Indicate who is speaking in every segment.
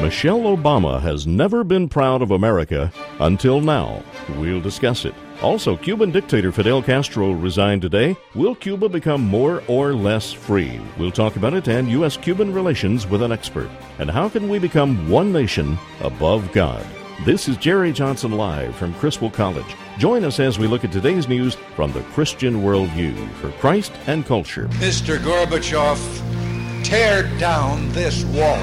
Speaker 1: Michelle Obama has never been proud of America until now. We'll discuss it. Also, Cuban dictator Fidel Castro resigned today. Will Cuba become more or less free? We'll talk about it and U.S. Cuban relations with an expert. And how can we become one nation above God? This is Jerry Johnson Live from Criswell College. Join us as we look at today's news from the Christian worldview for Christ and culture.
Speaker 2: Mr. Gorbachev, tear down this wall.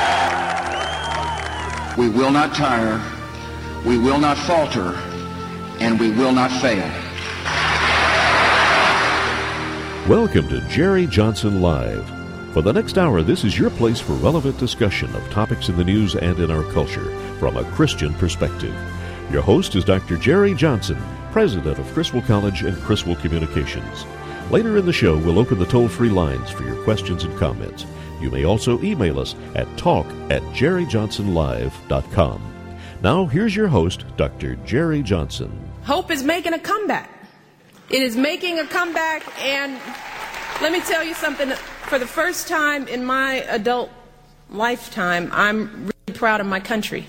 Speaker 3: We will not tire, we will not falter, and we will not fail.
Speaker 1: Welcome to Jerry Johnson Live. For the next hour, this is your place for relevant discussion of topics in the news and in our culture from a Christian perspective. Your host is Dr. Jerry Johnson, president of Criswell College and Criswell Communications. Later in the show, we'll open the toll free lines for your questions and comments. You may also email us at talk at jerryjohnsonlive.com. Now, here's your host, Dr. Jerry Johnson.
Speaker 4: Hope is making a comeback. It is making a comeback, and let me tell you something. For the first time in my adult lifetime, I'm really proud of my country.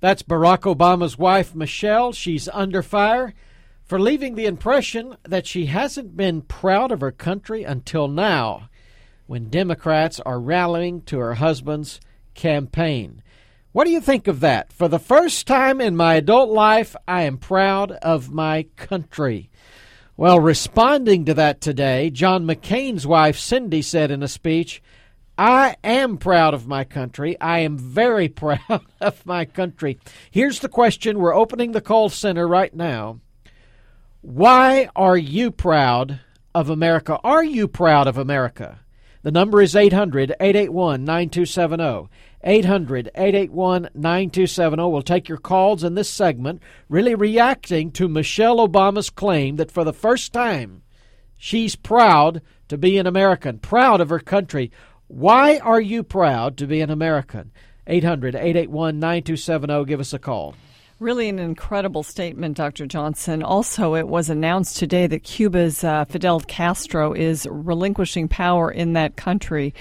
Speaker 5: That's Barack Obama's wife, Michelle. She's under fire for leaving the impression that she hasn't been proud of her country until now, when Democrats are rallying to her husband's campaign. What do you think of that? For the first time in my adult life, I am proud of my country. Well, responding to that today, John McCain's wife, Cindy, said in a speech, I am proud of my country. I am very proud of my country. Here's the question. We're opening the call center right now. Why are you proud of America? Are you proud of America? The number is 800 881 9270. 800 881 9270. We'll take your calls in this segment, really reacting to Michelle Obama's claim that for the first time she's proud to be an American, proud of her country. Why are you proud to be an American? 800 881 9270. Give us a call.
Speaker 6: Really, an incredible statement, Dr. Johnson. Also, it was announced today that Cuba's uh, Fidel Castro is relinquishing power in that country.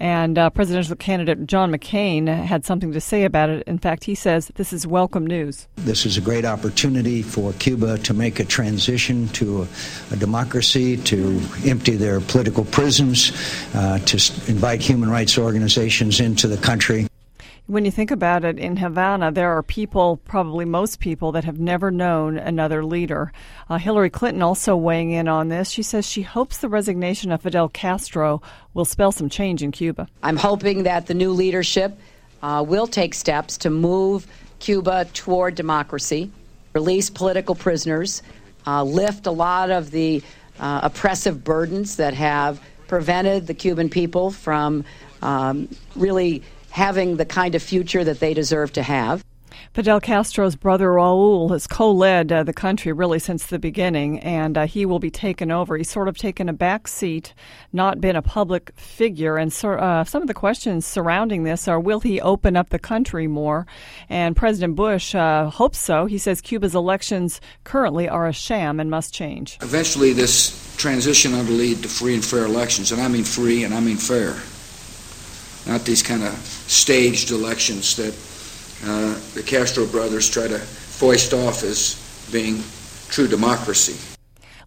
Speaker 6: And uh, presidential candidate John McCain had something to say about it. In fact, he says this is welcome news.
Speaker 7: This is a great opportunity for Cuba to make a transition to a, a democracy, to empty their political prisons, uh, to invite human rights organizations into the country
Speaker 6: when you think about it, in Havana, there are people, probably most people, that have never known another leader. Uh, Hillary Clinton also weighing in on this. She says she hopes the resignation of Fidel Castro will spell some change in Cuba.
Speaker 8: I'm hoping that the new leadership uh, will take steps to move Cuba toward democracy, release political prisoners, uh, lift a lot of the uh, oppressive burdens that have prevented the Cuban people from um, really having the kind of future that they deserve to have.
Speaker 6: Fidel Castro's brother Raul has co led uh, the country really since the beginning, and uh, he will be taken over. He's sort of taken a back seat, not been a public figure. And so, uh, some of the questions surrounding this are will he open up the country more? And President Bush uh, hopes so. He says Cuba's elections currently are a sham and must change.
Speaker 3: Eventually, this transition ought to lead to free and fair elections, and I mean free and I mean fair not these kind of staged elections that uh, the Castro brothers try to foist off as being true democracy.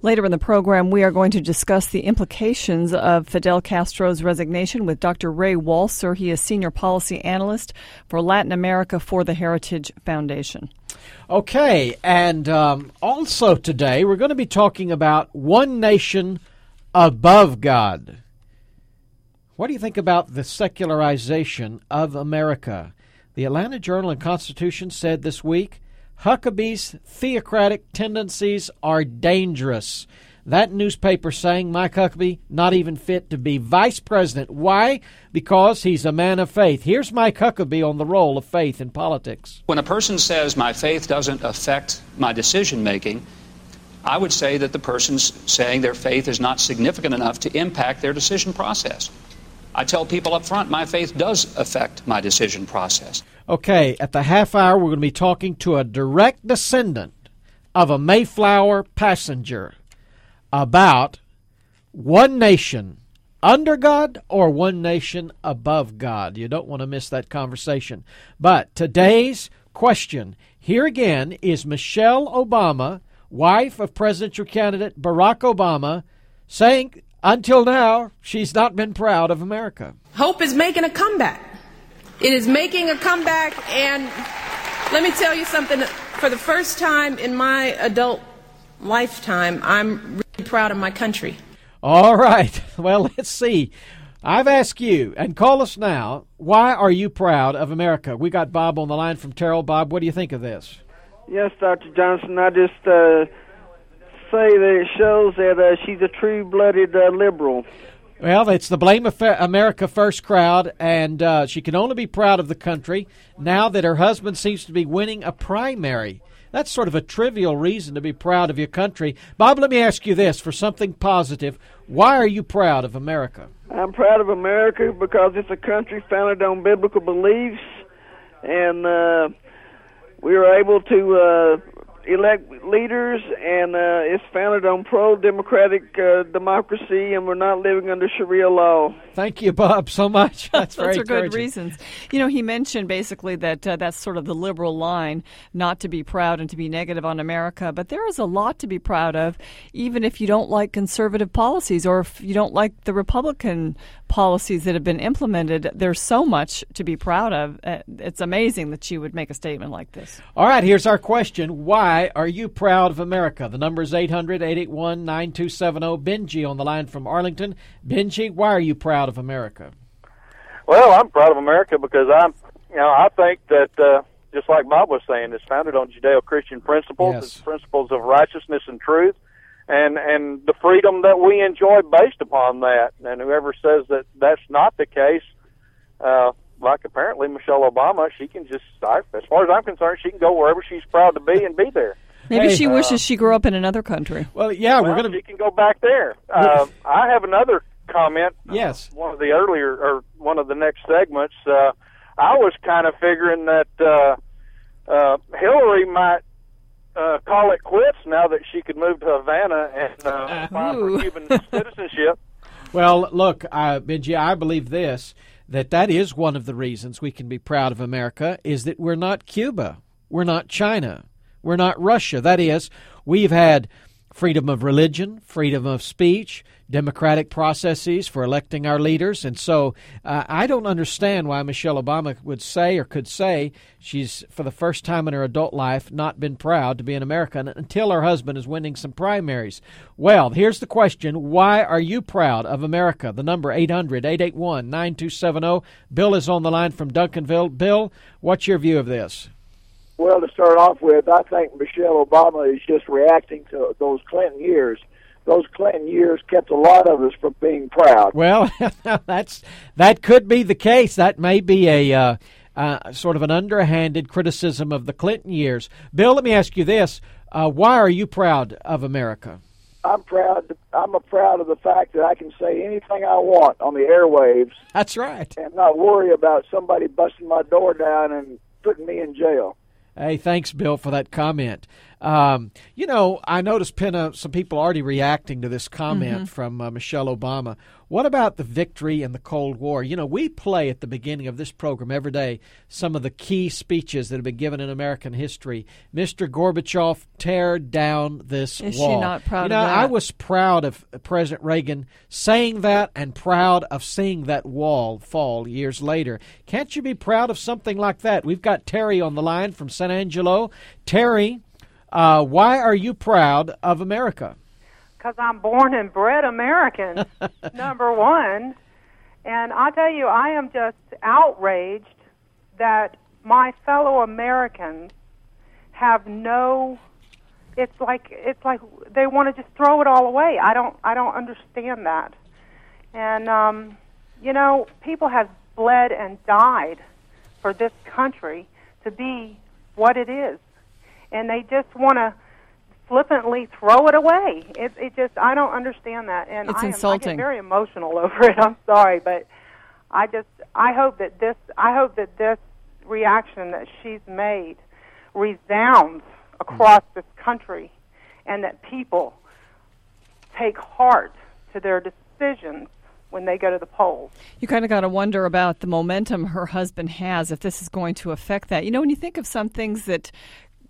Speaker 6: Later in the program, we are going to discuss the implications of Fidel Castro's resignation with Dr. Ray Walser. He is Senior Policy Analyst for Latin America for the Heritage Foundation.
Speaker 5: Okay, and um, also today we're going to be talking about one nation above God. What do you think about the secularization of America? The Atlanta Journal and Constitution said this week Huckabee's theocratic tendencies are dangerous. That newspaper saying Mike Huckabee not even fit to be vice president. Why? Because he's a man of faith. Here's Mike Huckabee on the role of faith in politics.
Speaker 9: When a person says my faith doesn't affect my decision making, I would say that the person's saying their faith is not significant enough to impact their decision process. I tell people up front my faith does affect my decision process.
Speaker 5: Okay, at the half hour, we're going to be talking to a direct descendant of a Mayflower passenger about one nation under God or one nation above God. You don't want to miss that conversation. But today's question here again is Michelle Obama, wife of presidential candidate Barack Obama, saying until now she's not been proud of America.
Speaker 4: Hope is making a comeback. It is making a comeback, and let me tell you something. For the first time in my adult lifetime, I'm really proud of my country.
Speaker 5: All right. Well, let's see. I've asked you, and call us now. Why are you proud of America? We got Bob on the line from Terrell. Bob, what do you think of this?
Speaker 10: Yes, Dr. Johnson. I just uh, say that it shows that uh, she's a true-blooded uh, liberal.
Speaker 5: Well, it's the Blame America First crowd, and uh, she can only be proud of the country now that her husband seems to be winning a primary. That's sort of a trivial reason to be proud of your country. Bob, let me ask you this for something positive. Why are you proud of America?
Speaker 10: I'm proud of America because it's a country founded on biblical beliefs, and uh, we were able to uh, elect leaders, and uh, it's founded on pro-democratic uh, democracy, and we're not living under Sharia law.
Speaker 5: Thank you, Bob, so much. That's
Speaker 6: Those are good reasons. You know, he mentioned basically that uh, that's sort of the liberal line, not to be proud and to be negative on America. But there is a lot to be proud of, even if you don't like conservative policies or if you don't like the Republican policies that have been implemented. There's so much to be proud of. Uh, it's amazing that you would make a statement like this.
Speaker 5: All right, here's our question Why are you proud of America? The number is 800 881 9270. Benji on the line from Arlington. Benji, why are you proud of America?
Speaker 11: Well, I'm proud of America because I'm, you know, I think that uh, just like Bob was saying, it's founded on Judeo-Christian principles,
Speaker 5: Yes.
Speaker 11: it's principles of righteousness and truth, and and the freedom that we enjoy based upon that. And whoever says that that's not the case, uh, like apparently Michelle Obama, she can just, I, as far as I'm concerned, she can go wherever she's proud to be and be there.
Speaker 6: Maybe
Speaker 5: Hey,
Speaker 6: she
Speaker 5: uh,
Speaker 6: wishes she grew up in another country.
Speaker 5: Well, yeah, we're going to.
Speaker 11: She can go back there. Uh, I have another comment.
Speaker 5: Yes.
Speaker 11: One of the earlier or one of the next segments. Uh, I was kind of figuring that uh, uh, Hillary might uh, call it quits now that she could move to Havana and uh, apply for Cuban citizenship.
Speaker 5: Well, look, uh, Benji, I believe this that that is one of the reasons we can be proud of America is that we're not Cuba, we're not China, we're not Russia. That is, we've had freedom of religion, freedom of speech, democratic processes for electing our leaders, and so uh, I don't understand why Michelle Obama would say or could say she's for the first time in her adult life not been proud to be an American until her husband is winning some primaries. Well, here's the question Why are you proud of America? The number 800 881 9270. Bill is on the line from Duncanville. Bill, what's your view of this?
Speaker 12: Well, to start off with, I think Michelle Obama is just reacting to those Clinton years. Those Clinton years kept a lot of us from being proud.
Speaker 5: Well, that's that could be the case. That may be a uh, uh, sort of an underhanded criticism of the Clinton years. Bill, let me ask you this: uh, Why are you proud of America?
Speaker 12: I'm proud. I'm proud of the fact that I can say anything I want on the airwaves
Speaker 5: That's right.
Speaker 12: and not worry about somebody busting my door down and putting me in jail.
Speaker 5: Hey, thanks, Bill, for that comment. Um, you know, I noticed Penna, some people already reacting to this comment from uh, Michelle Obama. What about the victory in the Cold War? You know, we play at the beginning of this program every day some of the key speeches that have been given in American history. Mr. Gorbachev, tear down this
Speaker 6: Is she
Speaker 5: wall.
Speaker 6: not proud
Speaker 5: you
Speaker 6: of
Speaker 5: know, I was proud of President Reagan saying that and proud of seeing that wall fall years later. Can't you be proud of something like that? We've got Terry on the line from San Angelo. Terry, uh, why are you proud of America?
Speaker 13: because I'm born and bred American, number one. And I tell you, I am just outraged that my fellow Americans have no it's like it's like they want to just throw it all away. I don't I don't understand that. And um, you know, people have bled and died for this country to be what it is, and they just want to flippantly throw it away. It it just I don't understand that, and
Speaker 6: It's
Speaker 13: I, am, I get very emotional over it. I'm sorry, but I just I hope that this I hope that this reaction that she's made resounds across this country, and that people take heart to their decisions when they go to the polls.
Speaker 6: You kind of got to wonder about the momentum her husband has, if this is going to affect that. You know, when you think of some things that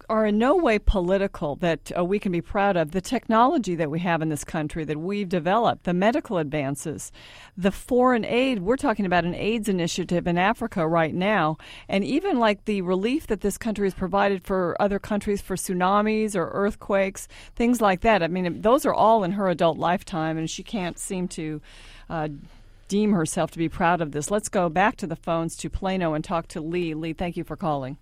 Speaker 6: are in no way political that uh, we can be proud of, the technology that we have in this country that we've developed, the medical advances, the foreign aid. We're talking about an AIDS initiative in Africa right now, and even like the relief that this country has provided for other countries for tsunamis or earthquakes, things like that. I mean, those are all in her adult lifetime, and she can't seem to uh, deem herself to be proud of this. Let's go back to the phones to Plano and talk to Lee. Lee, thank you for calling.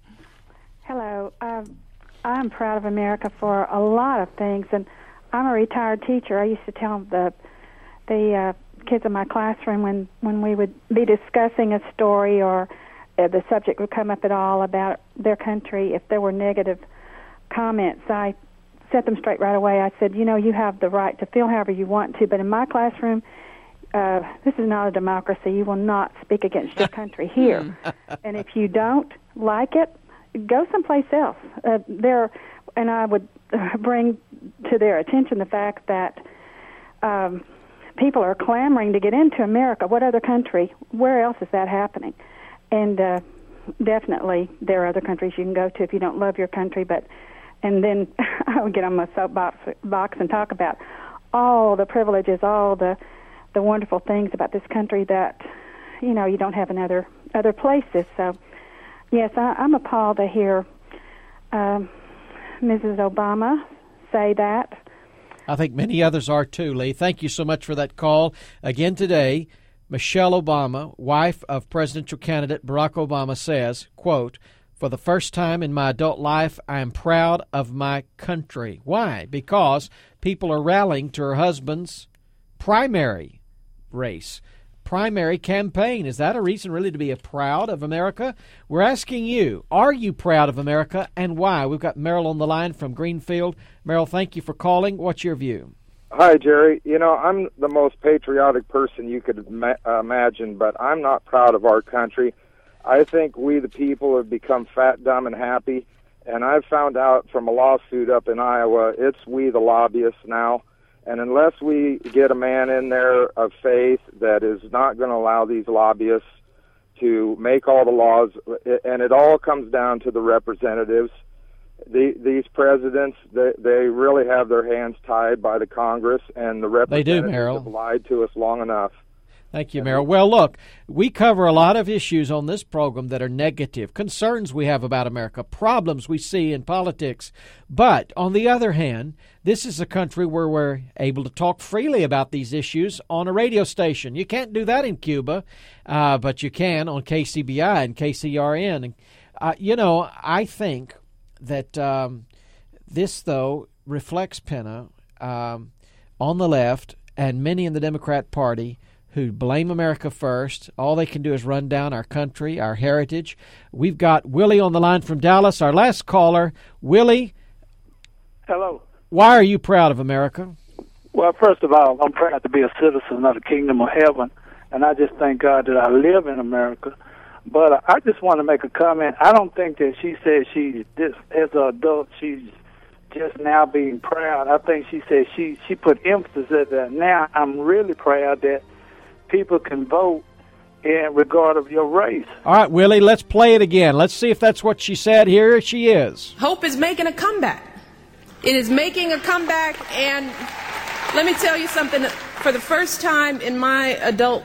Speaker 14: Hello. Um, I'm proud of America for a lot of things, and I'm a retired teacher. I used to tell the the uh, kids in my classroom when when we would be discussing a story or uh, the subject would come up at all about their country. If there were negative comments, I set them straight right away. I said, you know, you have the right to feel however you want to, but in my classroom. Uh, this is not a democracy. You will not speak against your country here. and if you don't like it, go someplace else. Uh, there, and I would bring to their attention the fact that um, people are clamoring to get into America. What other country? Where else is that happening? And uh, definitely, there are other countries you can go to if you don't love your country. But and then I would get on my soapbox box and talk about all the privileges, all the the wonderful things about this country that you know you don't have in other other places. So yes, I, I'm appalled to hear um, Mrs. Obama say that.
Speaker 5: I think many others are too, Lee. Thank you so much for that call. Again today, Michelle Obama, wife of presidential candidate Barack Obama, says, quote, for the first time in my adult life, I am proud of my country. Why? Because people are rallying to her husband's primary race, primary campaign. Is that a reason really to be proud of America? We're asking you, are you proud of America and why? We've got Merrill on the line from Greenfield. Merrill, thank you for calling. What's your view?
Speaker 15: Hi, Jerry. You know, I'm the most patriotic person you could ma- imagine, but I'm not proud of our country. I think we, the people, have become fat, dumb, and happy. And I've found out from a lawsuit up in Iowa, it's we, the lobbyists, now. And unless we get a man in there of faith that is not going to allow these lobbyists to make all the laws, and it all comes down to the representatives. The, these presidents, they, they really have their hands tied by the Congress, and the representatives
Speaker 5: They do, Merrill.
Speaker 15: have lied to us long enough.
Speaker 5: Thank you, Merrill. Well, look, we cover a lot of issues on this program that are negative, concerns we have about America, problems we see in politics. But on the other hand, this is a country where we're able to talk freely about these issues on a radio station. You can't do that in Cuba, uh, but you can on KCBI and KCRN. And, uh, you know, I think that um, this, though, reflects, Penna, um, on the left and many in the Democrat Party who blame America first. All they can do is run down our country, our heritage. We've got Willie on the line from Dallas, our last caller. Willie,
Speaker 16: Hello.
Speaker 5: why are you proud of America?
Speaker 16: Well, first of all, I'm proud to be a citizen of the kingdom of heaven, and I just thank God that I live in America. But uh, I just want to make a comment. I don't think that she said she, this, as an adult, she's just now being proud. I think she said she she put emphasis at that. Now I'm really proud that people can vote in regard of your race.
Speaker 5: All right, Willie, let's play it again. Let's see if that's what she said. Here she is.
Speaker 4: Hope is making a comeback. It is making a comeback, and let me tell you something. For the first time in my adult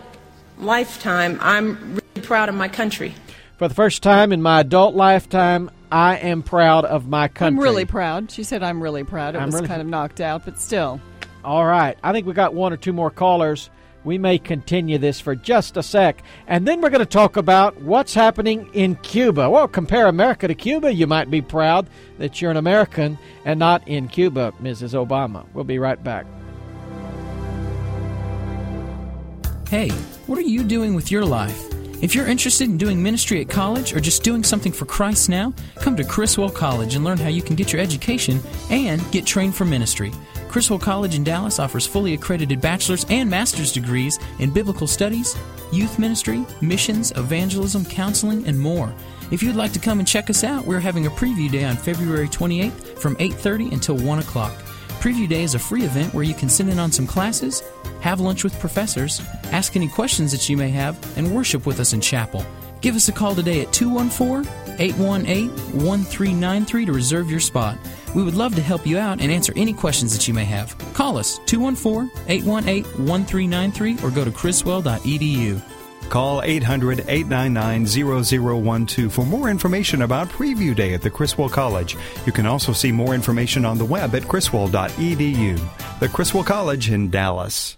Speaker 4: lifetime, I'm really proud of my country.
Speaker 5: For the first time in my adult lifetime, I am proud of my country.
Speaker 6: I'm really proud. She said, I'm really proud. It
Speaker 5: I'm
Speaker 6: was
Speaker 5: really-
Speaker 6: kind of knocked out, but still.
Speaker 5: All right. I think we got one or two more callers. We may continue this for just a sec. And then we're going to talk about what's happening in Cuba. Well, compare America to Cuba. You might be proud that you're an American and not in Cuba, Mrs. Obama. We'll be right back.
Speaker 17: Hey, what are you doing with your life? If you're interested in doing ministry at college or just doing something for Christ now, come to Criswell College and learn how you can get your education and get trained for ministry. Criswell College in Dallas offers fully accredited bachelor's and master's degrees in biblical studies, youth ministry, missions, evangelism, counseling, and more. If you'd like to come and check us out, we're having a preview day on February 28th from 8:30 until 1 o'clock. Preview Day is a free event where you can sit in on some classes, have lunch with professors, ask any questions that you may have, and worship with us in chapel. Give us a call today at 214 818 1393 to reserve your spot. We would love to help you out and answer any questions that you may have. Call us 214 818 1393 or go to criswell.edu.
Speaker 18: Call 800 899 0012 for more information about Preview Day at the Criswell College. You can also see more information on the web at criswell.edu. The Criswell College in Dallas.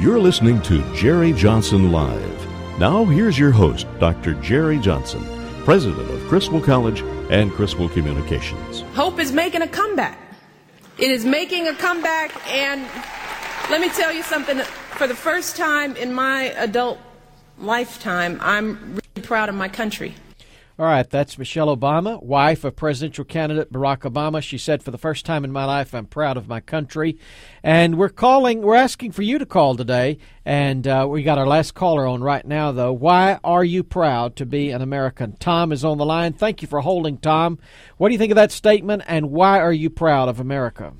Speaker 1: You're listening to Jerry Johnson Live. Now, here's your host, Dr. Jerry Johnson, president of Criswell College and Criswell Communications.
Speaker 4: Hope is making a comeback. It is making a comeback, and let me tell you something. For the first time in my adult lifetime, I'm really proud of my country.
Speaker 5: All right, that's Michelle Obama, wife of presidential candidate Barack Obama. She said, "For the first time in my life, I'm proud of my country." And we're calling, we're asking for you to call today. And uh, we got our last caller on right now, though. Why are you proud to be an American? Tom is on the line. Thank you for holding, Tom. What do you think of that statement, and why are you proud of America?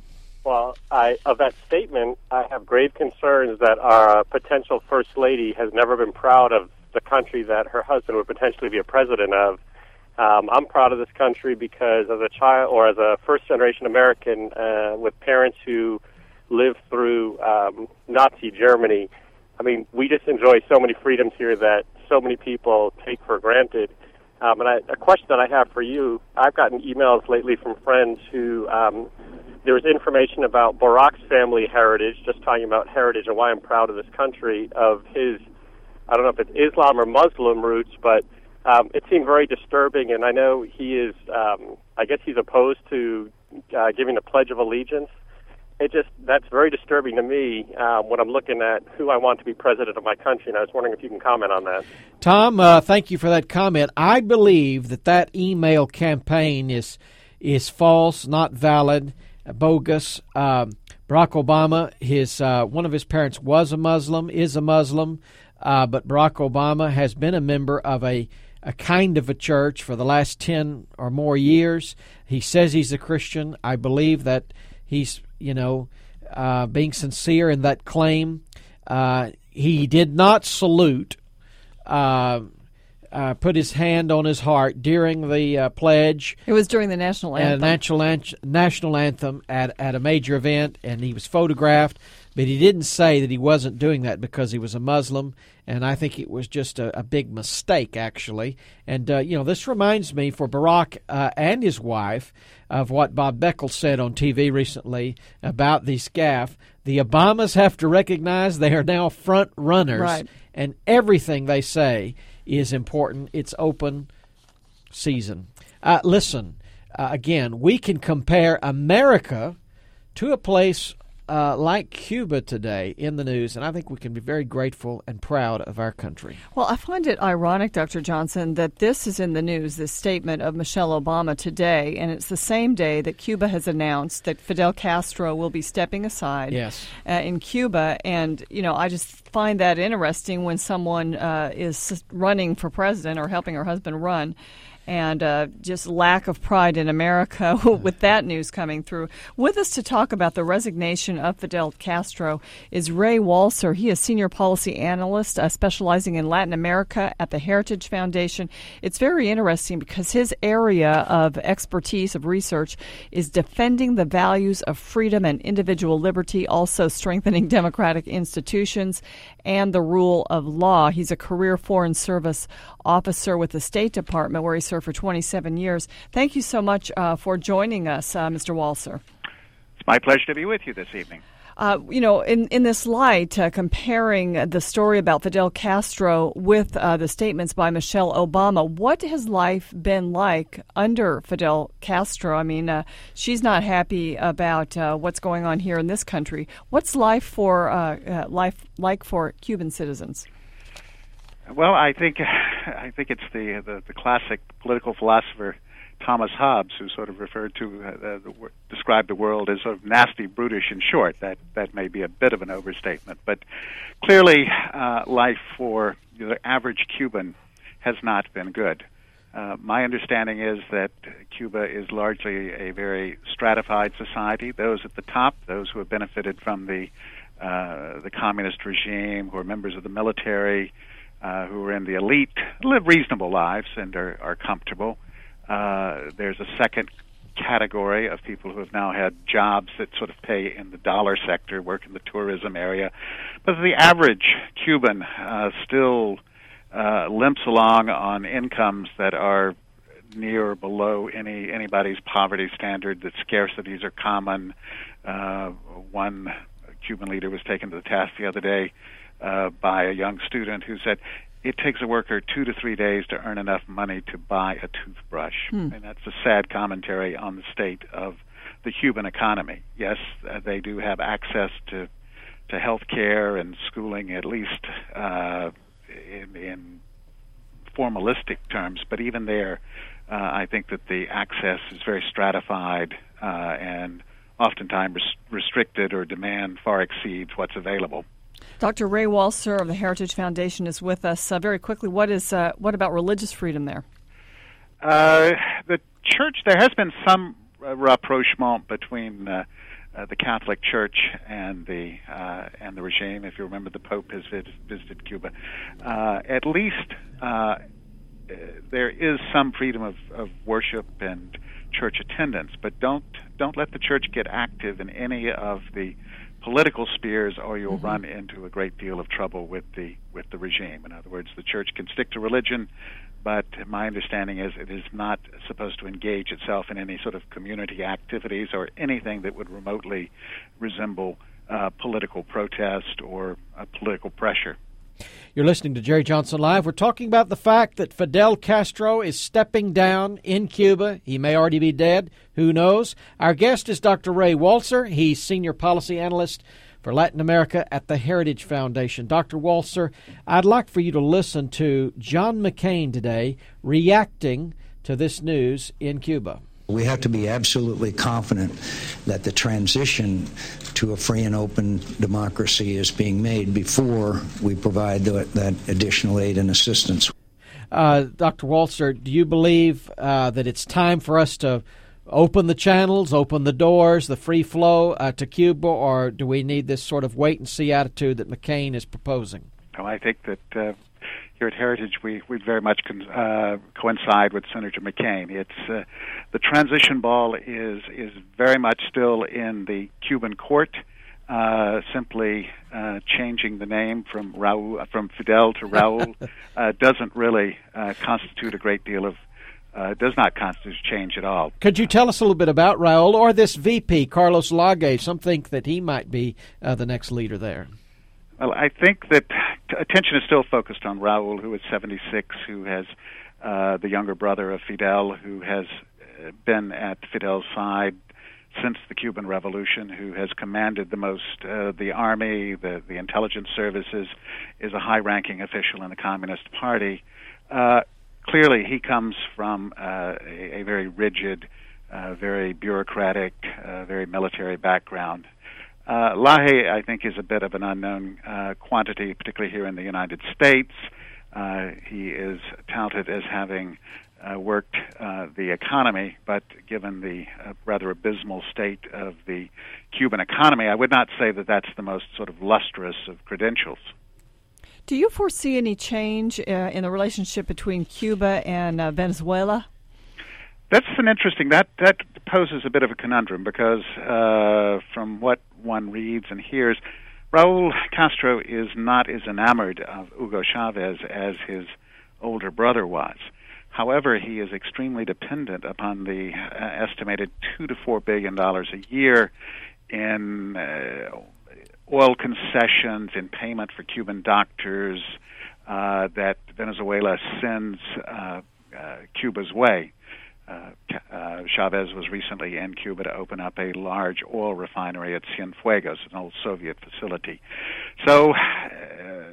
Speaker 19: Well, I, of that statement, I have grave concerns that our potential first lady has never been proud of the country that her husband would potentially be a president of. Um, I'm proud of this country because as a child or as a first generation American uh, with parents who lived through um, Nazi Germany, I mean, we just enjoy so many freedoms here that so many people take for granted. Um, and I, a question that I have for you, I've gotten emails lately from friends who um, there was information about Barack's family heritage, just talking about heritage and why I'm proud of this country, of his I don't know if it's Islam or Muslim roots, but um, it seemed very disturbing. And I know he is, um, I guess he's opposed to uh, giving the Pledge of Allegiance. It just, that's very disturbing to me uh, when I'm looking at who I want to be president of my country. And I was wondering if you can comment on that.
Speaker 5: Tom, uh, thank you for that comment. I believe that that email campaign is is false, not valid, bogus. Um, Barack Obama, his uh, one of his parents was a Muslim, is a Muslim. Uh, but Barack Obama has been a member of a, a kind of a church for the last 10 or more years. He says he's a Christian. I believe that he's, you know, uh, being sincere in that claim. Uh, he did not salute, uh, uh, put his hand on his heart during the uh, pledge.
Speaker 6: It was during the national anthem.
Speaker 5: national, national anthem at, at a major event, and he was photographed but he didn't say that he wasn't doing that because he was a Muslim, and I think it was just a, a big mistake, actually. And, uh, you know, this reminds me for Barack uh, and his wife of what Bob Beckel said on TV recently about the SCAF. The Obamas have to recognize they are now front runners,
Speaker 6: right.
Speaker 5: and everything they say is important. It's open season. Uh, listen, uh, again, we can compare America to a place uh, like Cuba today in the news, and I think we can be very grateful and proud of our country.
Speaker 6: Well, I find it ironic, Dr. Johnson, that this is in the news, this statement of Michelle Obama today, and it's the same day that Cuba has announced that Fidel Castro will be stepping aside
Speaker 5: yes.
Speaker 6: uh, in Cuba. And, you know, I just find that interesting when someone uh, is running for president or helping her husband run and uh, just lack of pride in America with that news coming through. With us to talk about the resignation of Fidel Castro is Ray Walser. He is senior policy analyst uh, specializing in Latin America at the Heritage Foundation. It's very interesting because his area of expertise of research is defending the values of freedom and individual liberty, also strengthening democratic institutions and the rule of law. He's a career Foreign Service officer with the State Department, where he served for 27 years. Thank you so much uh, for joining us, uh, Mr. Walser.
Speaker 20: It's my pleasure to be with you this evening.
Speaker 6: Uh, you know, in, in this light, uh, comparing the story about Fidel Castro with uh, the statements by Michelle Obama, what has life been like under Fidel Castro? I mean, uh, she's not happy about uh, what's going on here in this country. What's life for life like for Cuban citizens?
Speaker 20: Well, I think I think it's the the, the classic political philosopher Thomas Hobbes, who sort of referred to uh, the, described the world as sort of nasty, brutish, and short. That that may be a bit of an overstatement, but clearly, uh, life for the average Cuban has not been good. Uh, my understanding is that Cuba is largely a very stratified society. Those at the top, those who have benefited from the uh, the communist regime, who are members of the military, uh, who are in the elite, live reasonable lives and are, are comfortable. Uh, there's a second category of people who have now had jobs that sort of pay in the dollar sector, work in the tourism area. But the average Cuban uh, still uh, limps along on incomes that are near or below any anybody's poverty standard. That scarcities are common. Uh, one Cuban leader was taken to the task the other day uh, by a young student who said, it takes a worker two to three days to earn enough money to buy a toothbrush. Hmm. And that's a sad commentary on the state of the Cuban economy. Yes, uh, they do have access to to health care and schooling, at least uh, in, in formalistic terms. But even there, uh, I think that the access is very stratified uh, and oftentimes res- restricted or demand far exceeds what's available.
Speaker 6: Dr. Ray Walser of the Heritage Foundation is with us. Uh, very quickly, what is uh, what about religious freedom there?
Speaker 20: Uh, the church there has been some uh, rapprochement between uh, uh, the Catholic Church and the and the regime. If you remember, the Pope has visited Cuba. at least there is some freedom of, of worship and church attendance, but don't don't let the church get active in any of the political spheres, or you'll mm-hmm. run into a great deal of trouble with the with the regime. In other words, the church can stick to religion, but my understanding is it is not supposed to engage itself in any sort of community activities or anything that would remotely resemble uh, political protest or uh, political pressure.
Speaker 5: You're listening to Jerry Johnson Live. We're talking about the fact that Fidel Castro is stepping down in Cuba. He may already be dead. Who knows? Our guest is Dr. Ray Walser. He's Senior Policy Analyst for Latin America at the Heritage Foundation. Dr. Walser, I'd like for you to listen to John McCain today reacting to this news in Cuba.
Speaker 7: We have to be absolutely confident that the transition to a free and open democracy is being made before we provide the, that additional aid and assistance.
Speaker 5: Uh, Dr. Walser, do you believe uh, that it's time for us to open the channels, open the doors, the free flow uh, to Cuba, or do we need this sort of wait and see attitude that McCain is proposing?
Speaker 20: Well, I think that uh, here at Heritage, we, we very much con, uh, coincide with Senator McCain. It's uh, the transition ball is is very much still in the Cuban court. Uh, simply uh, changing the name from Raul from Fidel to Raul uh, doesn't really uh, constitute a great deal of uh, does not constitute change at all.
Speaker 5: Could you tell us a little bit about Raul or this VP, Carlos Lage? Some think that he might be uh, the next leader there.
Speaker 20: Well, I think that attention is still focused on Raul, who is 76, who has uh, the younger brother of Fidel, who has uh, been at Fidel's side since the Cuban Revolution, who has commanded the most, uh, the army, the, the intelligence services, is a high ranking official in the Communist Party. Uh, clearly, he comes from uh, a, a very rigid, uh, very bureaucratic, uh, very military background. Uh, I think, is a bit of an unknown uh, quantity, particularly here in the United States. Uh, he is touted as having uh, worked uh, the economy, but given the uh, rather abysmal state of the Cuban economy, I would not say that that's the most sort of lustrous of credentials.
Speaker 6: Do you foresee any change uh, in the relationship between Cuba and uh, Venezuela?
Speaker 20: That's an interesting that that poses a bit of a conundrum because uh, from what one reads and hears, Raul Castro is not as enamored of Hugo Chavez as his older brother was. However, he is extremely dependent upon the uh, estimated two to four billion dollars a year in uh, oil concessions, in payment for Cuban doctors uh, that Venezuela sends uh, uh, Cuba's way. Uh, uh, Chavez was recently in Cuba to open up a large oil refinery at Cienfuegos, an old Soviet facility. So uh,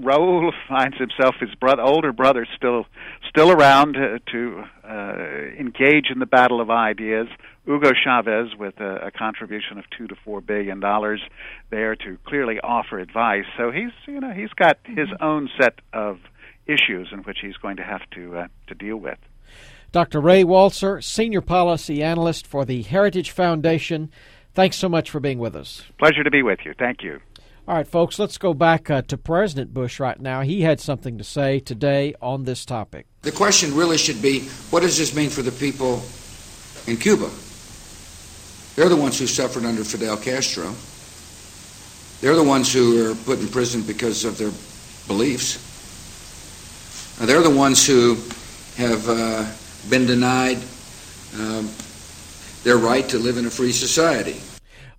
Speaker 20: Raul finds himself his brother, older brother still still around uh, to uh, engage in the battle of ideas. Hugo Chavez with a, a contribution of two to four billion dollars there to clearly offer advice. So he's you know he's got his own set of issues in which he's going to have to uh, to deal with.
Speaker 5: Dr. Ray Walser, Senior Policy Analyst for the Heritage Foundation. Thanks so much for being with us.
Speaker 20: Pleasure to be with you. Thank you.
Speaker 5: All right, folks, let's go back uh, to President Bush right now. He had something to say today on this topic.
Speaker 3: The question really should be what does this mean for the people in Cuba? They're the ones who suffered under Fidel Castro. They're the ones who are put in prison because of their beliefs. They're the ones who have uh, been denied um, their right to live in a free society.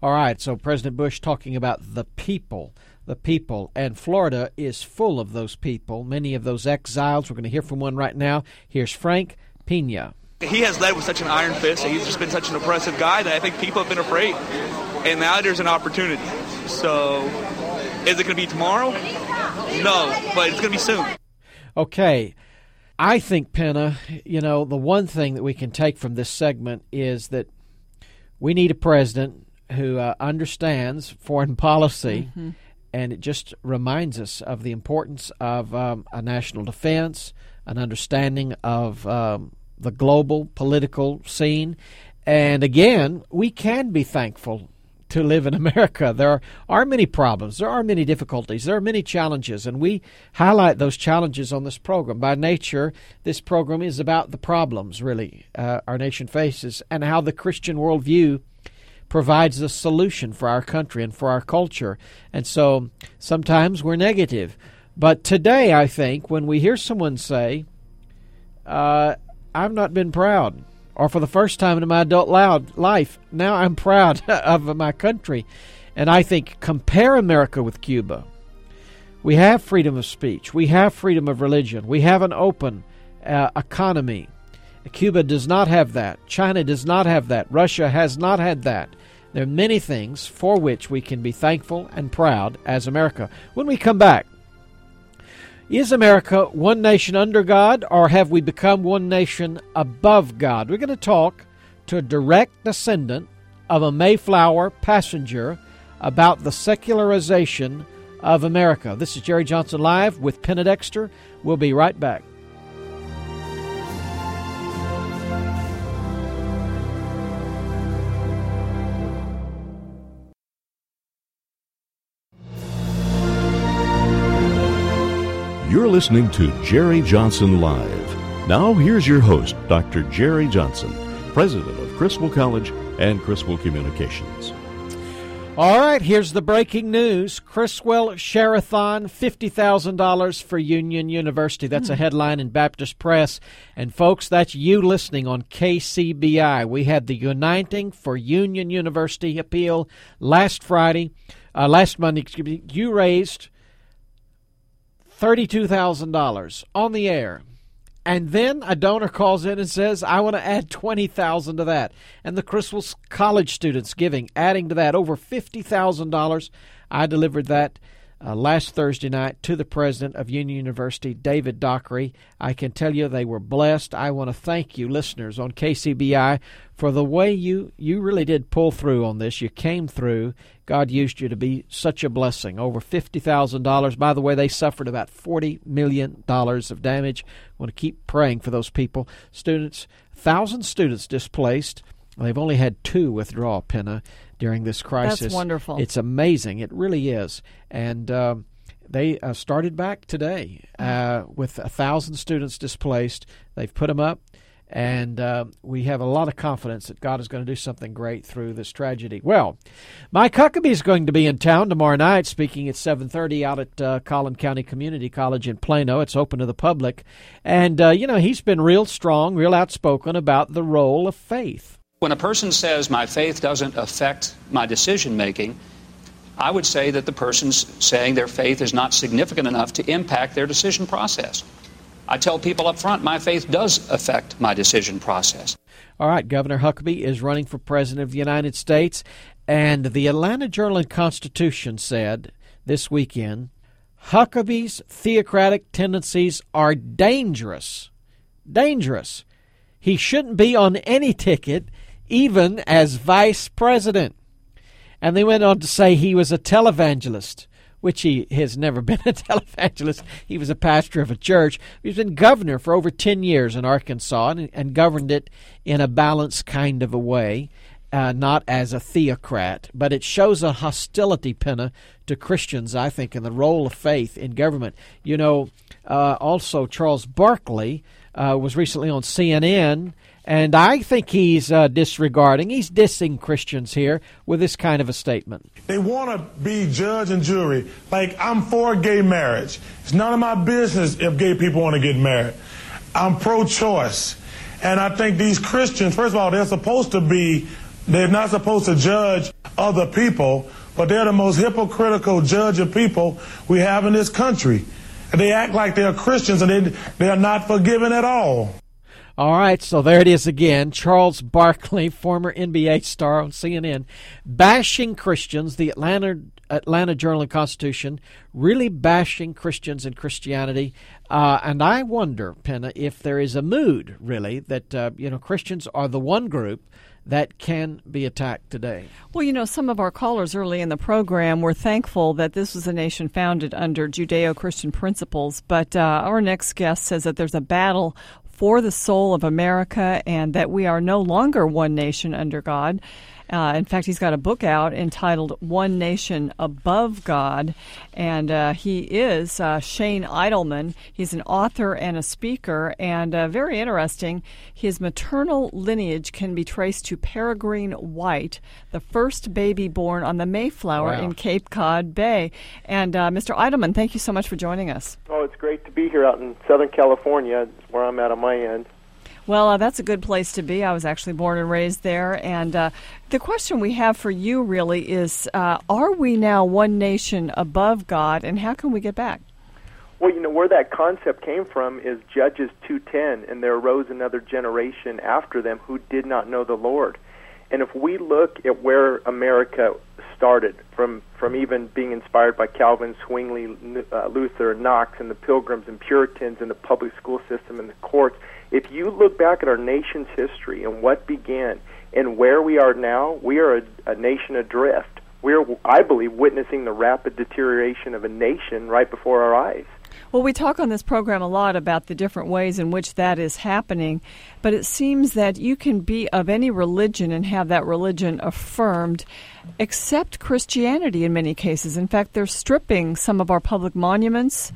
Speaker 5: All right, so President Bush talking about the people, the people, and Florida is full of those people, many of those exiles. We're going to hear from one right now. Here's Frank Pena.
Speaker 21: He has led with such an iron fist. And he's just been such an oppressive guy that I think people have been afraid. And now there's an opportunity. So, is it going to be tomorrow? No, but it's going to be soon.
Speaker 5: Okay. I think, Penna, you know, the one thing that we can take from this segment is that we need a president who uh, understands foreign policy, mm-hmm. and it just reminds us of the importance of um, a national defense, an understanding of um, the global political scene. And again, we can be thankful to live in America. There are, many problems, there are many difficulties, there are many challenges, and we highlight those challenges on this program. By nature, this program is about the problems, really, uh, our nation faces and how the Christian worldview provides a solution for our country and for our culture. And so sometimes we're negative. But today, I think, when we hear someone say, uh, I've not been proud, or for the first time in my adult loud life, now I'm proud of my country. And I think compare America with Cuba. We have freedom of speech. We have freedom of religion. We have an open uh, economy. Cuba does not have that. China does not have that. Russia has not had that. There are many things for which we can be thankful and proud as America. When we come back, is America one nation under God, or have we become one nation above God? We're going to talk to a direct descendant of a Mayflower passenger about the secularization of America. This is Jerry Johnson Live with Penna Dexter. We'll be right back.
Speaker 1: You're listening to Jerry Johnson Live. Now, here's your host, Dr. Jerry Johnson, president of Criswell College and Criswell Communications.
Speaker 5: All right, here's the breaking news. Criswell Share-a-thon, $50,000 for Union University. That's a hmm. headline in Baptist Press. And folks, that's you listening on KCBI. We had the Uniting for Union University appeal last Friday, uh, last Monday, excuse me. You raised $32,000 on the air. And then a donor calls in and says, I want to add 20000 to that. And the Criswell College students giving, adding to that over $50,000. I delivered that uh, last Thursday night to the president of Union University, David Dockery. I can tell you they were blessed. I want to thank you, listeners on KCBI, for the way you, you really did pull through on this. You came through. God used you to be such a blessing. Over $50,000. By the way, they suffered about $40 million of damage. I want to keep praying for those people. Students, 1,000 students displaced. They've only had two withdraw, Penna during this crisis.
Speaker 6: That's wonderful.
Speaker 5: It's amazing. It really is. And um, they uh, started back today uh, with a thousand students displaced. They've put them up. And uh, we have a lot of confidence that God is going to do something great through this tragedy. Well, Mike Huckabee is going to be in town tomorrow night, speaking at 7:30 out at uh, Collin County Community College in Plano. It's open to the public, and uh, you know he's been real strong, real outspoken about the role of faith
Speaker 9: When a person says my faith doesn't affect my decision making, I would say that the person's saying their faith is not significant enough to impact their decision process. I tell people up front my faith does affect my decision process.
Speaker 5: All right, Governor Huckabee is running for President of the United States, and the Atlanta Journal and Constitution said this weekend Huckabee's theocratic tendencies are dangerous. Dangerous. He shouldn't be on any ticket, even as vice president. And they went on to say he was a televangelist, which he has never been a televangelist. He was a pastor of a church. He's been governor for over 10 years in Arkansas and, and governed it in a balanced kind of a way. Uh, not as a theocrat, but it shows a hostility, Penna, to Christians, I think, in the role of faith in government. You know, uh, also Charles Barkley uh, was recently on CNN and I think he's uh, disregarding, he's dissing Christians here with this kind of a statement.
Speaker 22: They want to be judge and jury. Like, I'm for gay marriage. It's none of my business if gay people want to get married. I'm pro choice. And I think these Christians, first of all, they're supposed to be, they're not supposed to judge other people, but they're the most hypocritical judge of people we have in this country. They act like they're Christians and they, they're not forgiven at all.
Speaker 5: All right, so there it is again. Charles Barkley, former NBA star on CNN, bashing Christians, the Atlanta Atlanta Journal and Constitution, really bashing Christians and Christianity. Uh, and I wonder, Penna, if there is a mood, really, that uh, you know Christians are the one group that can be attacked today.
Speaker 6: Well, you know, some of our callers early in the program were thankful that this was a nation founded under Judeo Christian principles. But uh, our next guest says that there's a battle for the soul of America and that we are no longer one nation under God. Uh, in fact, he's got a book out entitled One Nation Above God. And uh, he is uh, Shane Idleman. He's an author and a speaker. And uh, very interesting, his maternal lineage can be traced to Peregrine White, the first baby born on the Mayflower wow. in Cape Cod Bay. And uh, Mr. Idleman, thank you so much for joining us.
Speaker 23: Oh, it's great to be here out in Southern California, where I'm at on my end.
Speaker 6: Well, uh, that's a good place to be. I was actually born and raised there. And uh, the question we have for you really is uh, Are we now one nation above God, and how can we get back?
Speaker 23: Well, you know, where that concept came from is Judges 2:10, and there arose another generation after them who did not know the Lord. And if we look at where America started, from from even being inspired by Calvin, Zwingli, uh, Luther, Knox, and the Pilgrims and Puritans, and the public school system and the courts, if you look back at our nation's history and what began and where we are now, we are a, a nation adrift. We're, I believe, witnessing the rapid deterioration of a nation right before our eyes.
Speaker 6: Well, we talk on this program a lot about the different ways in which that is happening, but it seems that you can be of any religion and have that religion affirmed, except Christianity in many cases. In fact, they're stripping some of our public monuments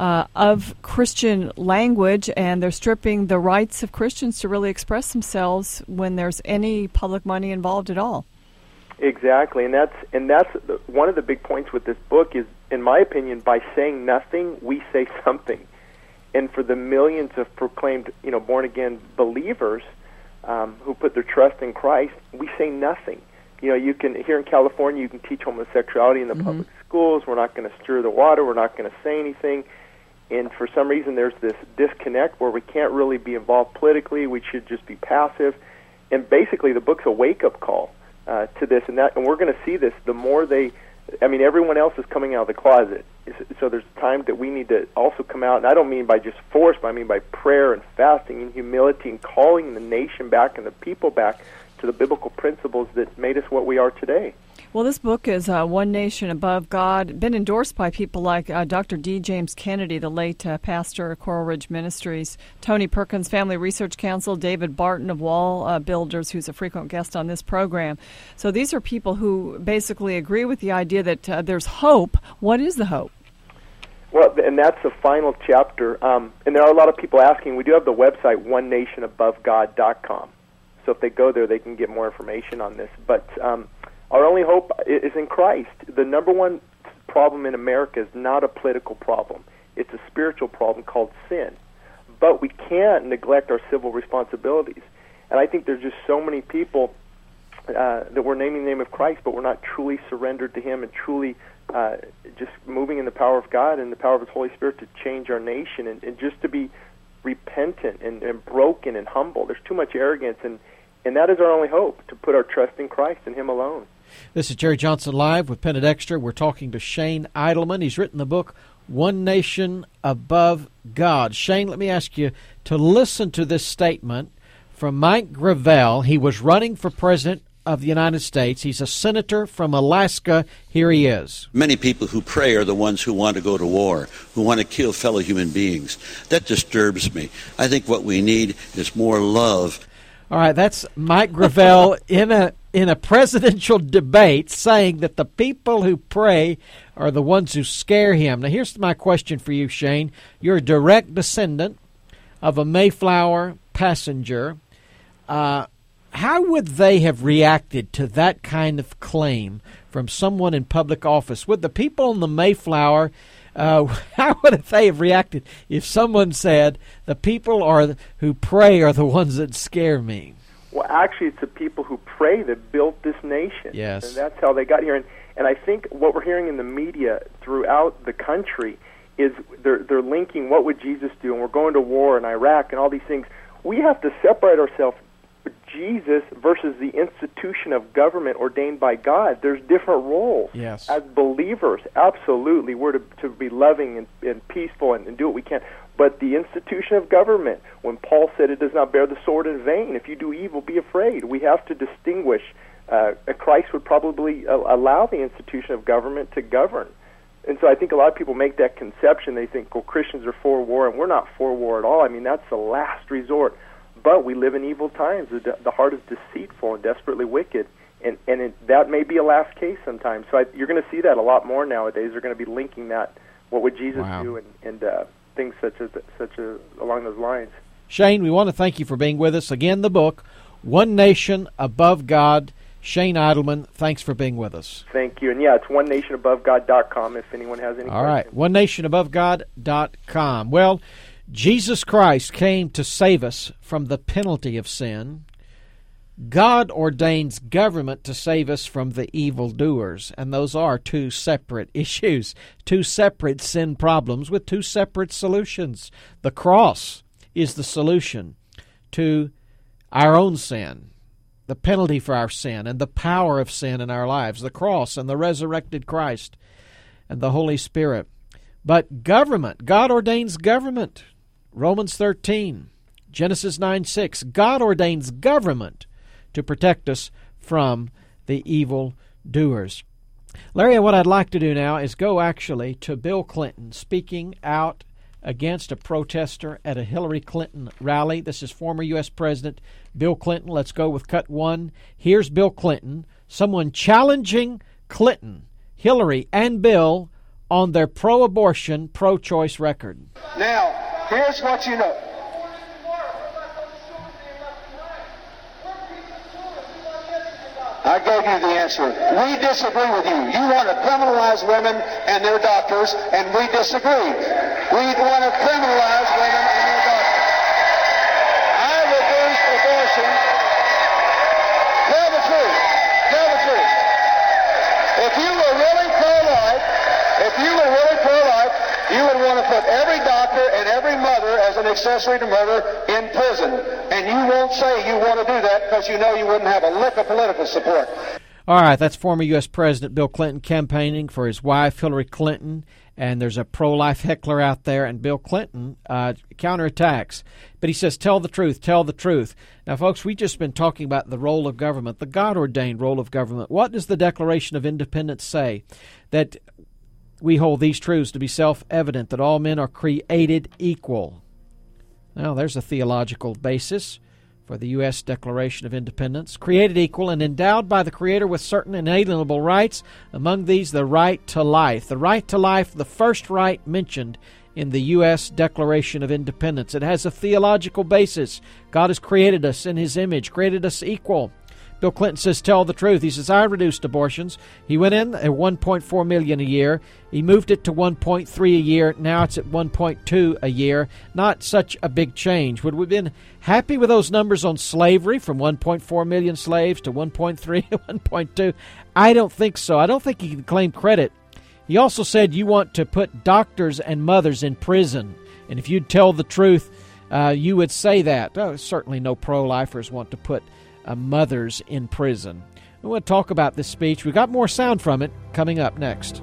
Speaker 6: uh, of Christian language, and they're stripping the rights of Christians to really express themselves when there's any public money involved at all.
Speaker 23: Exactly, and that's and that's one of the big points with this book is, in my opinion, by saying nothing, we say something. And for the millions of proclaimed, you know, born again believers um, who put their trust in Christ, we say nothing. You know, you can here in California, you can teach homosexuality in the mm-hmm. public schools. We're not going to stir the water. We're not going to say anything and for some reason there's this disconnect where we can't really be involved politically. We should just be passive. And basically, the book's a wake-up call uh, to this and that. And we're going to see this. The more they, I mean, everyone else is coming out of the closet. So there's time that we need to also come out. And I don't mean by just force, but I mean by prayer and fasting and humility and calling the nation back and the people back to the biblical principles that made us what we are today.
Speaker 6: Well, this book is uh, One Nation Above God, been endorsed by people like uh, Dr. D. James Kennedy, the late uh, pastor of Coral Ridge Ministries, Tony Perkins, Family Research Council, David Barton of Wall uh, Builders, who's a frequent guest on this program. So these are people who basically agree with the idea that uh, there's hope. What is the hope?
Speaker 23: Well, and that's the final chapter. Um, and there are a lot of people asking. We do have the website, onenationabovegod.com. So if they go there, they can get more information on this. But um, our only hope is in Christ. The number one problem in America is not a political problem, it's a spiritual problem called sin. But we can't neglect our civil responsibilities. And I think there's just so many people uh, that we're naming the name of Christ, but we're not truly surrendered to Him and truly uh, just moving in the power of God and the power of His Holy Spirit to change our nation and, and just to be repentant and, and broken and humble. There's too much arrogance, and, and that is our only hope to put our trust in Christ and Him alone.
Speaker 5: This is Jerry Johnson Live with Penna Dexter. We're talking to Shane Idleman. He's written the book One Nation Above God. Shane, let me ask you to listen to this statement from Mike Gravel. He was running for president of the United States. He's a senator from Alaska. Here he is.
Speaker 24: Many people who pray are the ones who want to go to war, who want to kill fellow human beings. That disturbs me. I think what we need is more love.
Speaker 5: All right, that's Mike Gravel in a in a presidential debate saying that the people who pray are the ones who scare him. Now here's my question for you, Shane. You're a direct descendant of a Mayflower passenger. Uh, how would they have reacted to that kind of claim from someone in public office? Would the people on the Mayflower, uh, how would they have reacted if someone said, the people are who pray are the ones that scare me?
Speaker 23: Well, actually, it's the people who pray that built this nation.
Speaker 5: Yes.
Speaker 23: And that's how they got here. And, and I think what we're hearing in the media throughout the country is they're, they're linking what would Jesus do, and we're going to war in Iraq and all these things. We have to separate ourselves Jesus versus the institution of government ordained by God. There's different roles.
Speaker 5: Yes.
Speaker 23: As believers, absolutely, we're to, to be loving and, and peaceful and, and do what we can. But the institution of government, when Paul said it does not bear the sword in vain, if you do evil, be afraid. We have to distinguish. Uh, Christ would probably uh, allow the institution of government to govern. And so I think a lot of people make that conception. They think, well, Christians are for war, and we're not for war at all. I mean, that's the last resort but we live in evil times. The, the heart is deceitful and desperately wicked, and and it, that may be a last case sometimes. So I, you're going to see that a lot more nowadays. They're going to be linking that. What would Jesus
Speaker 5: wow.
Speaker 23: do, and and uh, things such as such a, along those lines.
Speaker 5: Shane, we want to thank you for being with us again. The book, One Nation Above God. Shane Idleman, thanks for being with us.
Speaker 23: Thank you. And yeah, it's one onenationabovegod.com if anyone has any
Speaker 5: All
Speaker 23: questions.
Speaker 5: right, one onenationabovegod.com. Well, Jesus Christ came to save us from the penalty of sin. God ordains government to save us from the evildoers, and those are two separate issues, two separate sin problems with two separate solutions. The cross is the solution to our own sin, the penalty for our sin, and the power of sin in our lives, the cross and the resurrected Christ and the Holy Spirit. But government, God ordains government Romans 13, Genesis 9 6. God ordains government to protect us from the evil doers. Larry, what I'd like to do now is go actually to Bill Clinton speaking out against a protester at a Hillary Clinton rally. This is former U.S. President Bill Clinton. Let's go with cut one. Here's Bill Clinton, someone challenging Clinton, Hillary, and Bill on their pro abortion, pro choice record.
Speaker 25: Now, Here's what you know. I gave you the answer. We disagree with you. You want to criminalize women and their doctors, and we disagree. We want to criminalize women and their doctors. I reduced abortion. Tell the truth. Tell the truth. If you were really pro-life, if you were really pro-life, you would want to put every doctor and every mother as an accessory to murder in prison. And you won't say you want to do that because you know you wouldn't have a lick of political support.
Speaker 5: All right, that's former U.S. President Bill Clinton campaigning for his wife, Hillary Clinton. And there's a pro life heckler out there, and Bill Clinton uh, counterattacks. But he says, Tell the truth, tell the truth. Now, folks, we've just been talking about the role of government, the God ordained role of government. What does the Declaration of Independence say? That we hold these truths to be self evident that all men are created equal. Now, there's a theological basis for the U.S. Declaration of Independence. Created equal and endowed by the Creator with certain inalienable rights, among these the right to life. The right to life, the first right mentioned in the U.S. Declaration of Independence. It has a theological basis. God has created us in His image, created us equal Bill Clinton says, "Tell the truth." He says, "I reduced abortions. He went in at 1.4 million a year. He moved it to 1.3 a year. Now it's at 1.2 a year. Not such a big change. Would we have been happy with those numbers on slavery from 1.4 million slaves to 1.3, 1.2? I don't think so. I don't think he can claim credit. He also said you want to put doctors and mothers in prison, and if you'd tell the truth, uh, you would say that. Oh, certainly, no pro-lifers want to put." Uh, mothers in prison. We to talk about this speech. We've got more sound from it coming up next.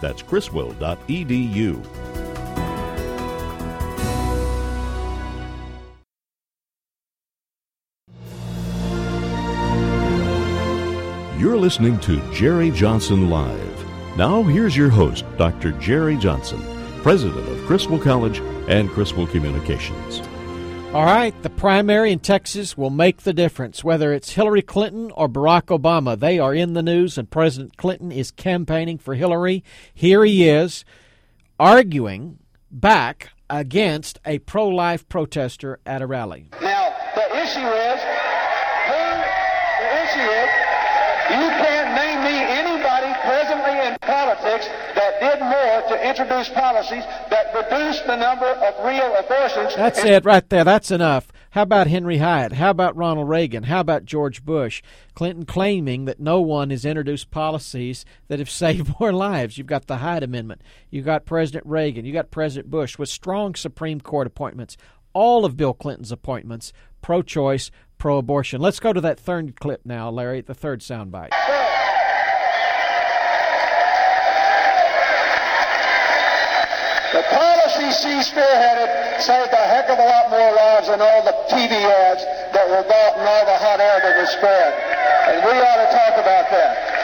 Speaker 1: That's criswell.edu. You're listening to Jerry Johnson Live. Now, here's your host, Dr. Jerry Johnson, president of Criswell College and Criswell Communications.
Speaker 5: All right, the primary in Texas will make the difference. Whether it's Hillary Clinton or Barack Obama, they are in the news, and President Clinton is campaigning for Hillary. Here he is arguing back against a pro life protester at a rally.
Speaker 25: Now, the issue is who, the issue is, you can't name me anybody presently in politics that did more to introduce policies that reduced the number of real abortions.
Speaker 5: That's it right there. That's enough. How about Henry Hyde? How about Ronald Reagan? How about George Bush? Clinton claiming that no one has introduced policies that have saved more lives. You've got the Hyde Amendment. You've got President Reagan. You've got President Bush with strong Supreme Court appointments. All of Bill Clinton's appointments pro choice, pro abortion. Let's go to that third clip now, Larry, the third soundbite.
Speaker 25: The policy she spearheaded saved a heck of a lot more lives than all the TV ads that were bought and all the hot air that was spread. And we ought to talk about that.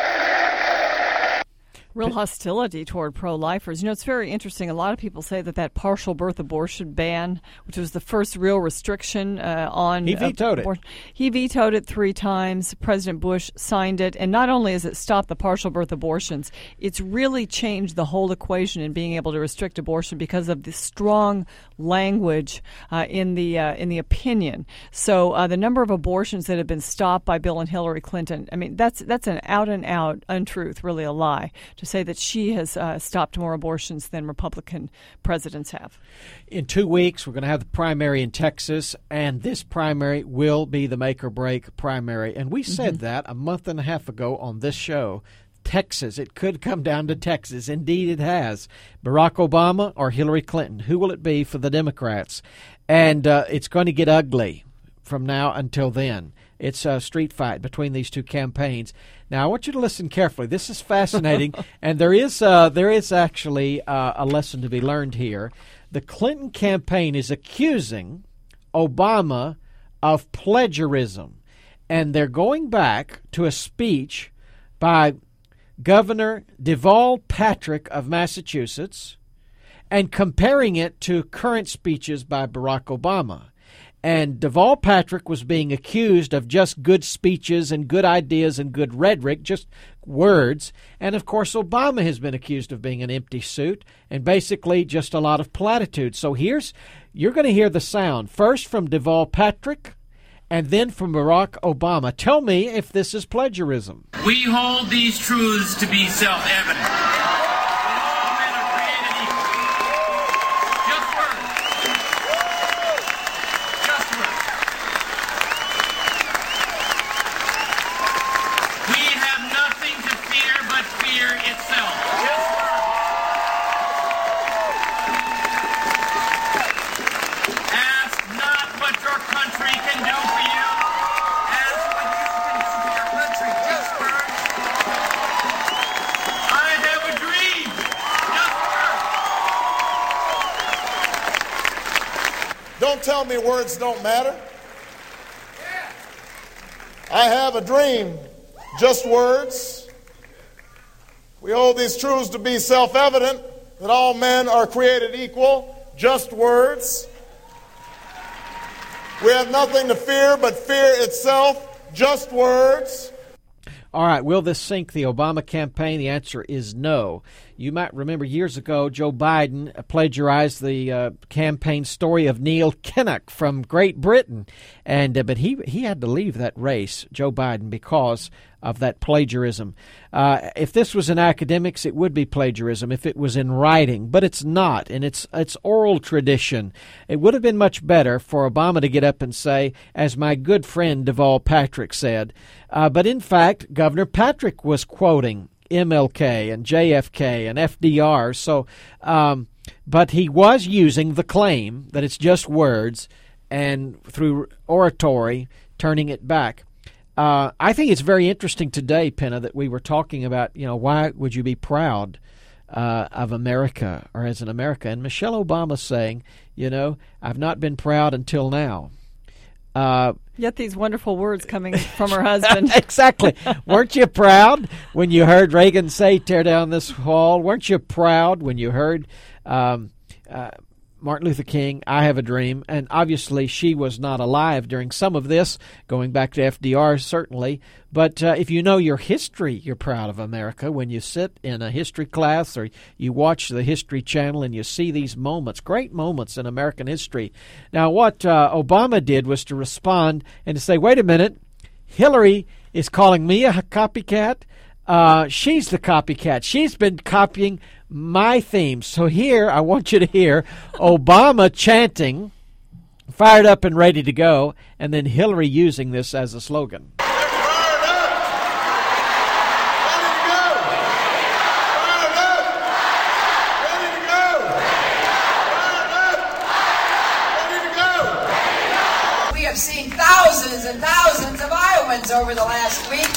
Speaker 6: Real hostility toward pro-lifers. You know, it's very interesting. A lot of people say that that partial birth abortion ban, which was the first real restriction uh, on
Speaker 5: He vetoed it.
Speaker 6: he vetoed it three times. President Bush signed it, and not only has it stopped the partial birth abortions, it's really changed the whole equation in being able to restrict abortion because of the strong language uh, in the uh, in the opinion. So uh, the number of abortions that have been stopped by Bill and Hillary Clinton, I mean, that's that's an out and out untruth, really a lie to say that she has uh, stopped more abortions than Republican presidents have.
Speaker 5: In two weeks, we're going to have the primary in Texas, and this primary will be the make or break primary. And we said
Speaker 6: Mhm.
Speaker 5: that a month and a half ago on this show. Texas, it could come down to Texas. Indeed, it has. Barack Obama or Hillary Clinton. Who will it be for the Democrats? And uh, it's going to get ugly from now until then. It's a street fight between these two campaigns. Now, I want you to listen carefully. This is fascinating, and there is uh, there is actually uh, a lesson to be learned here. The Clinton campaign is accusing Obama of plagiarism, and they're going back to a speech by Governor Deval Patrick of Massachusetts and comparing it to current speeches by Barack Obama. And Deval Patrick was being accused of just good speeches and good ideas and good rhetoric, just words. And of course, Obama has been accused of being an empty suit and basically just a lot of platitudes. So here's, you're going to hear the sound first from Deval Patrick and then from Barack Obama. Tell me if this is plagiarism.
Speaker 26: We hold these truths to be self evident.
Speaker 27: Words don't matter. I have a dream, just words. We hold these truths to be self evident that all men are created equal, just words. We have nothing to fear but fear itself, just words.
Speaker 5: All right, will this sink the Obama campaign? The answer is no. You might remember years ago, Joe Biden plagiarized the uh, campaign story of Neil Kinnock from Great Britain, and uh, but he he had to leave that race, Joe Biden, because of that plagiarism. Uh, if this was in academics, it would be plagiarism. If it was in writing, but it's not, and it's it's oral tradition. It would have been much better for Obama to get up and say, as my good friend Deval Patrick said. Uh, but in fact, Governor Patrick was quoting MLK and JFK and FDR. So, um, but he was using the claim that it's just words and through oratory turning it back. Uh, I think it's very interesting today, Penna, that we were talking about, you know, why would you be proud uh, of America or as an America? And Michelle Obama saying, you know, I've not been proud until now.
Speaker 6: Uh, Yet these wonderful words coming from her husband.
Speaker 5: exactly. Weren't you proud when you heard Reagan say, tear down this wall? Weren't you proud when you heard um, uh, Martin Luther King, I Have a Dream, and obviously she was not alive during some of this, going back to FDR certainly. But uh, if you know your history, you're proud of America. When you sit in a history class or you watch the History Channel and you see these moments, great moments in American history. Now, what uh, Obama did was to respond and to say, wait a minute, Hillary is calling me a copycat. Uh, she's the copycat. She's been copying my theme. So here, I want you to hear Obama chanting, fired up and ready to go, and then Hillary using this as a slogan.
Speaker 28: We have seen thousands and thousands of Iowans over the last week,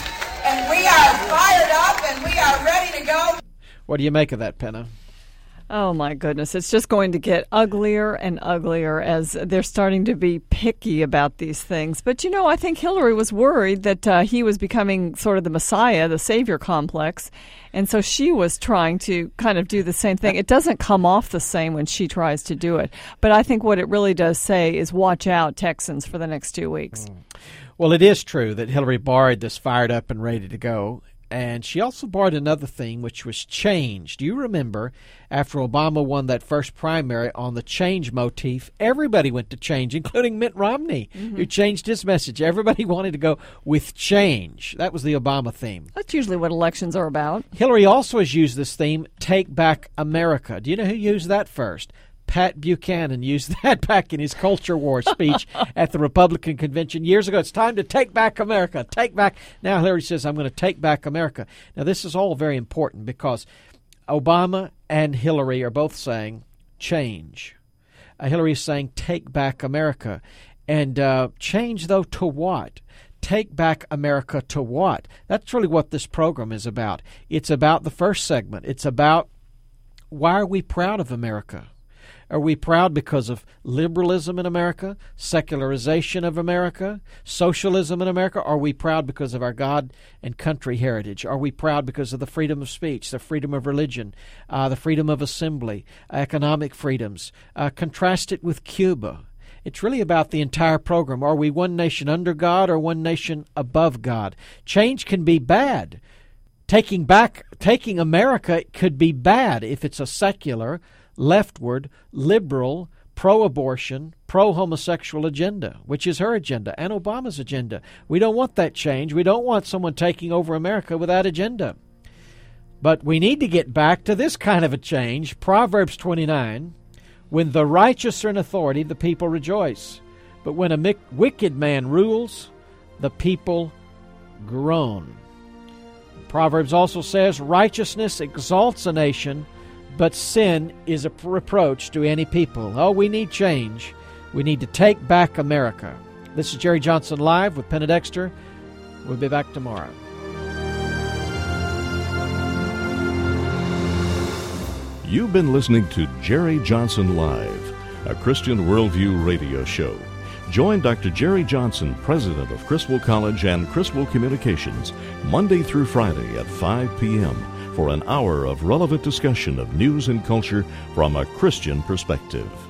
Speaker 28: and we are fired up and we are ready to go.
Speaker 5: What do you make of that, Penna?
Speaker 6: Oh my goodness, it's just going to get uglier and uglier as they're starting to be picky about these things. But you know, I think Hillary was worried that uh, he was becoming sort of the messiah, the savior complex, and so she was trying to kind of do the same thing. It doesn't come off the same when she tries to do it, but I think what it really does say is watch out, Texans, for the next two weeks. Mm.
Speaker 5: Well, it is true that Hillary borrowed this fired up and ready to go and she also brought another thing, which was change. Do you remember after Obama won that first primary on the change motif, everybody went to change, including Mitt Romney, mm-hmm. who changed his message. Everybody wanted to go with change. That was the Obama theme.
Speaker 6: That's usually what elections are about.
Speaker 5: Hillary also has used this theme, Take Back America. Do you know who used that first? Pat Buchanan used that back in his culture war speech at the Republican convention years ago. It's time to take back America. Take back. Now Hillary says, I'm going to take back America. Now, this is all very important because Obama and Hillary are both saying change. Uh, Hillary is saying take back America. And uh, change, though, to what? Take back America to what? That's really what this program is about. It's about the first segment. It's about why are we proud of America? Are we proud because of liberalism in America, secularization of America, socialism in America? Are we proud because of our God and country heritage? Are we proud because of the freedom of speech, the freedom of religion, uh, the freedom of assembly, economic freedoms? Uh, contrast it with Cuba. It's really about the entire program. Are we one nation under God or one nation above God? Change can be bad. Taking back, taking America could be bad if it's a secular, leftward, liberal, pro abortion, pro homosexual agenda, which is her agenda and Obama's agenda. We don't want that change. We don't want someone taking over America with that agenda. But we need to get back to this kind of a change. Proverbs 29 When the righteous are in authority, the people rejoice. But when a wicked man rules, the people groan. Proverbs also says, Righteousness exalts a nation but sin is a reproach to any people. Oh, we need change. We need to take back America. This is Jerry Johnson Live with Penna Dexter. We'll be back tomorrow.
Speaker 1: You've been listening to Jerry Johnson Live. a Christian Worldview radio show. Join Dr. Jerry Johnson, president of Criswell College and Criswell Communications, Monday through Friday at 5 p.m. for an hour of relevant discussion of news and culture from a Christian perspective.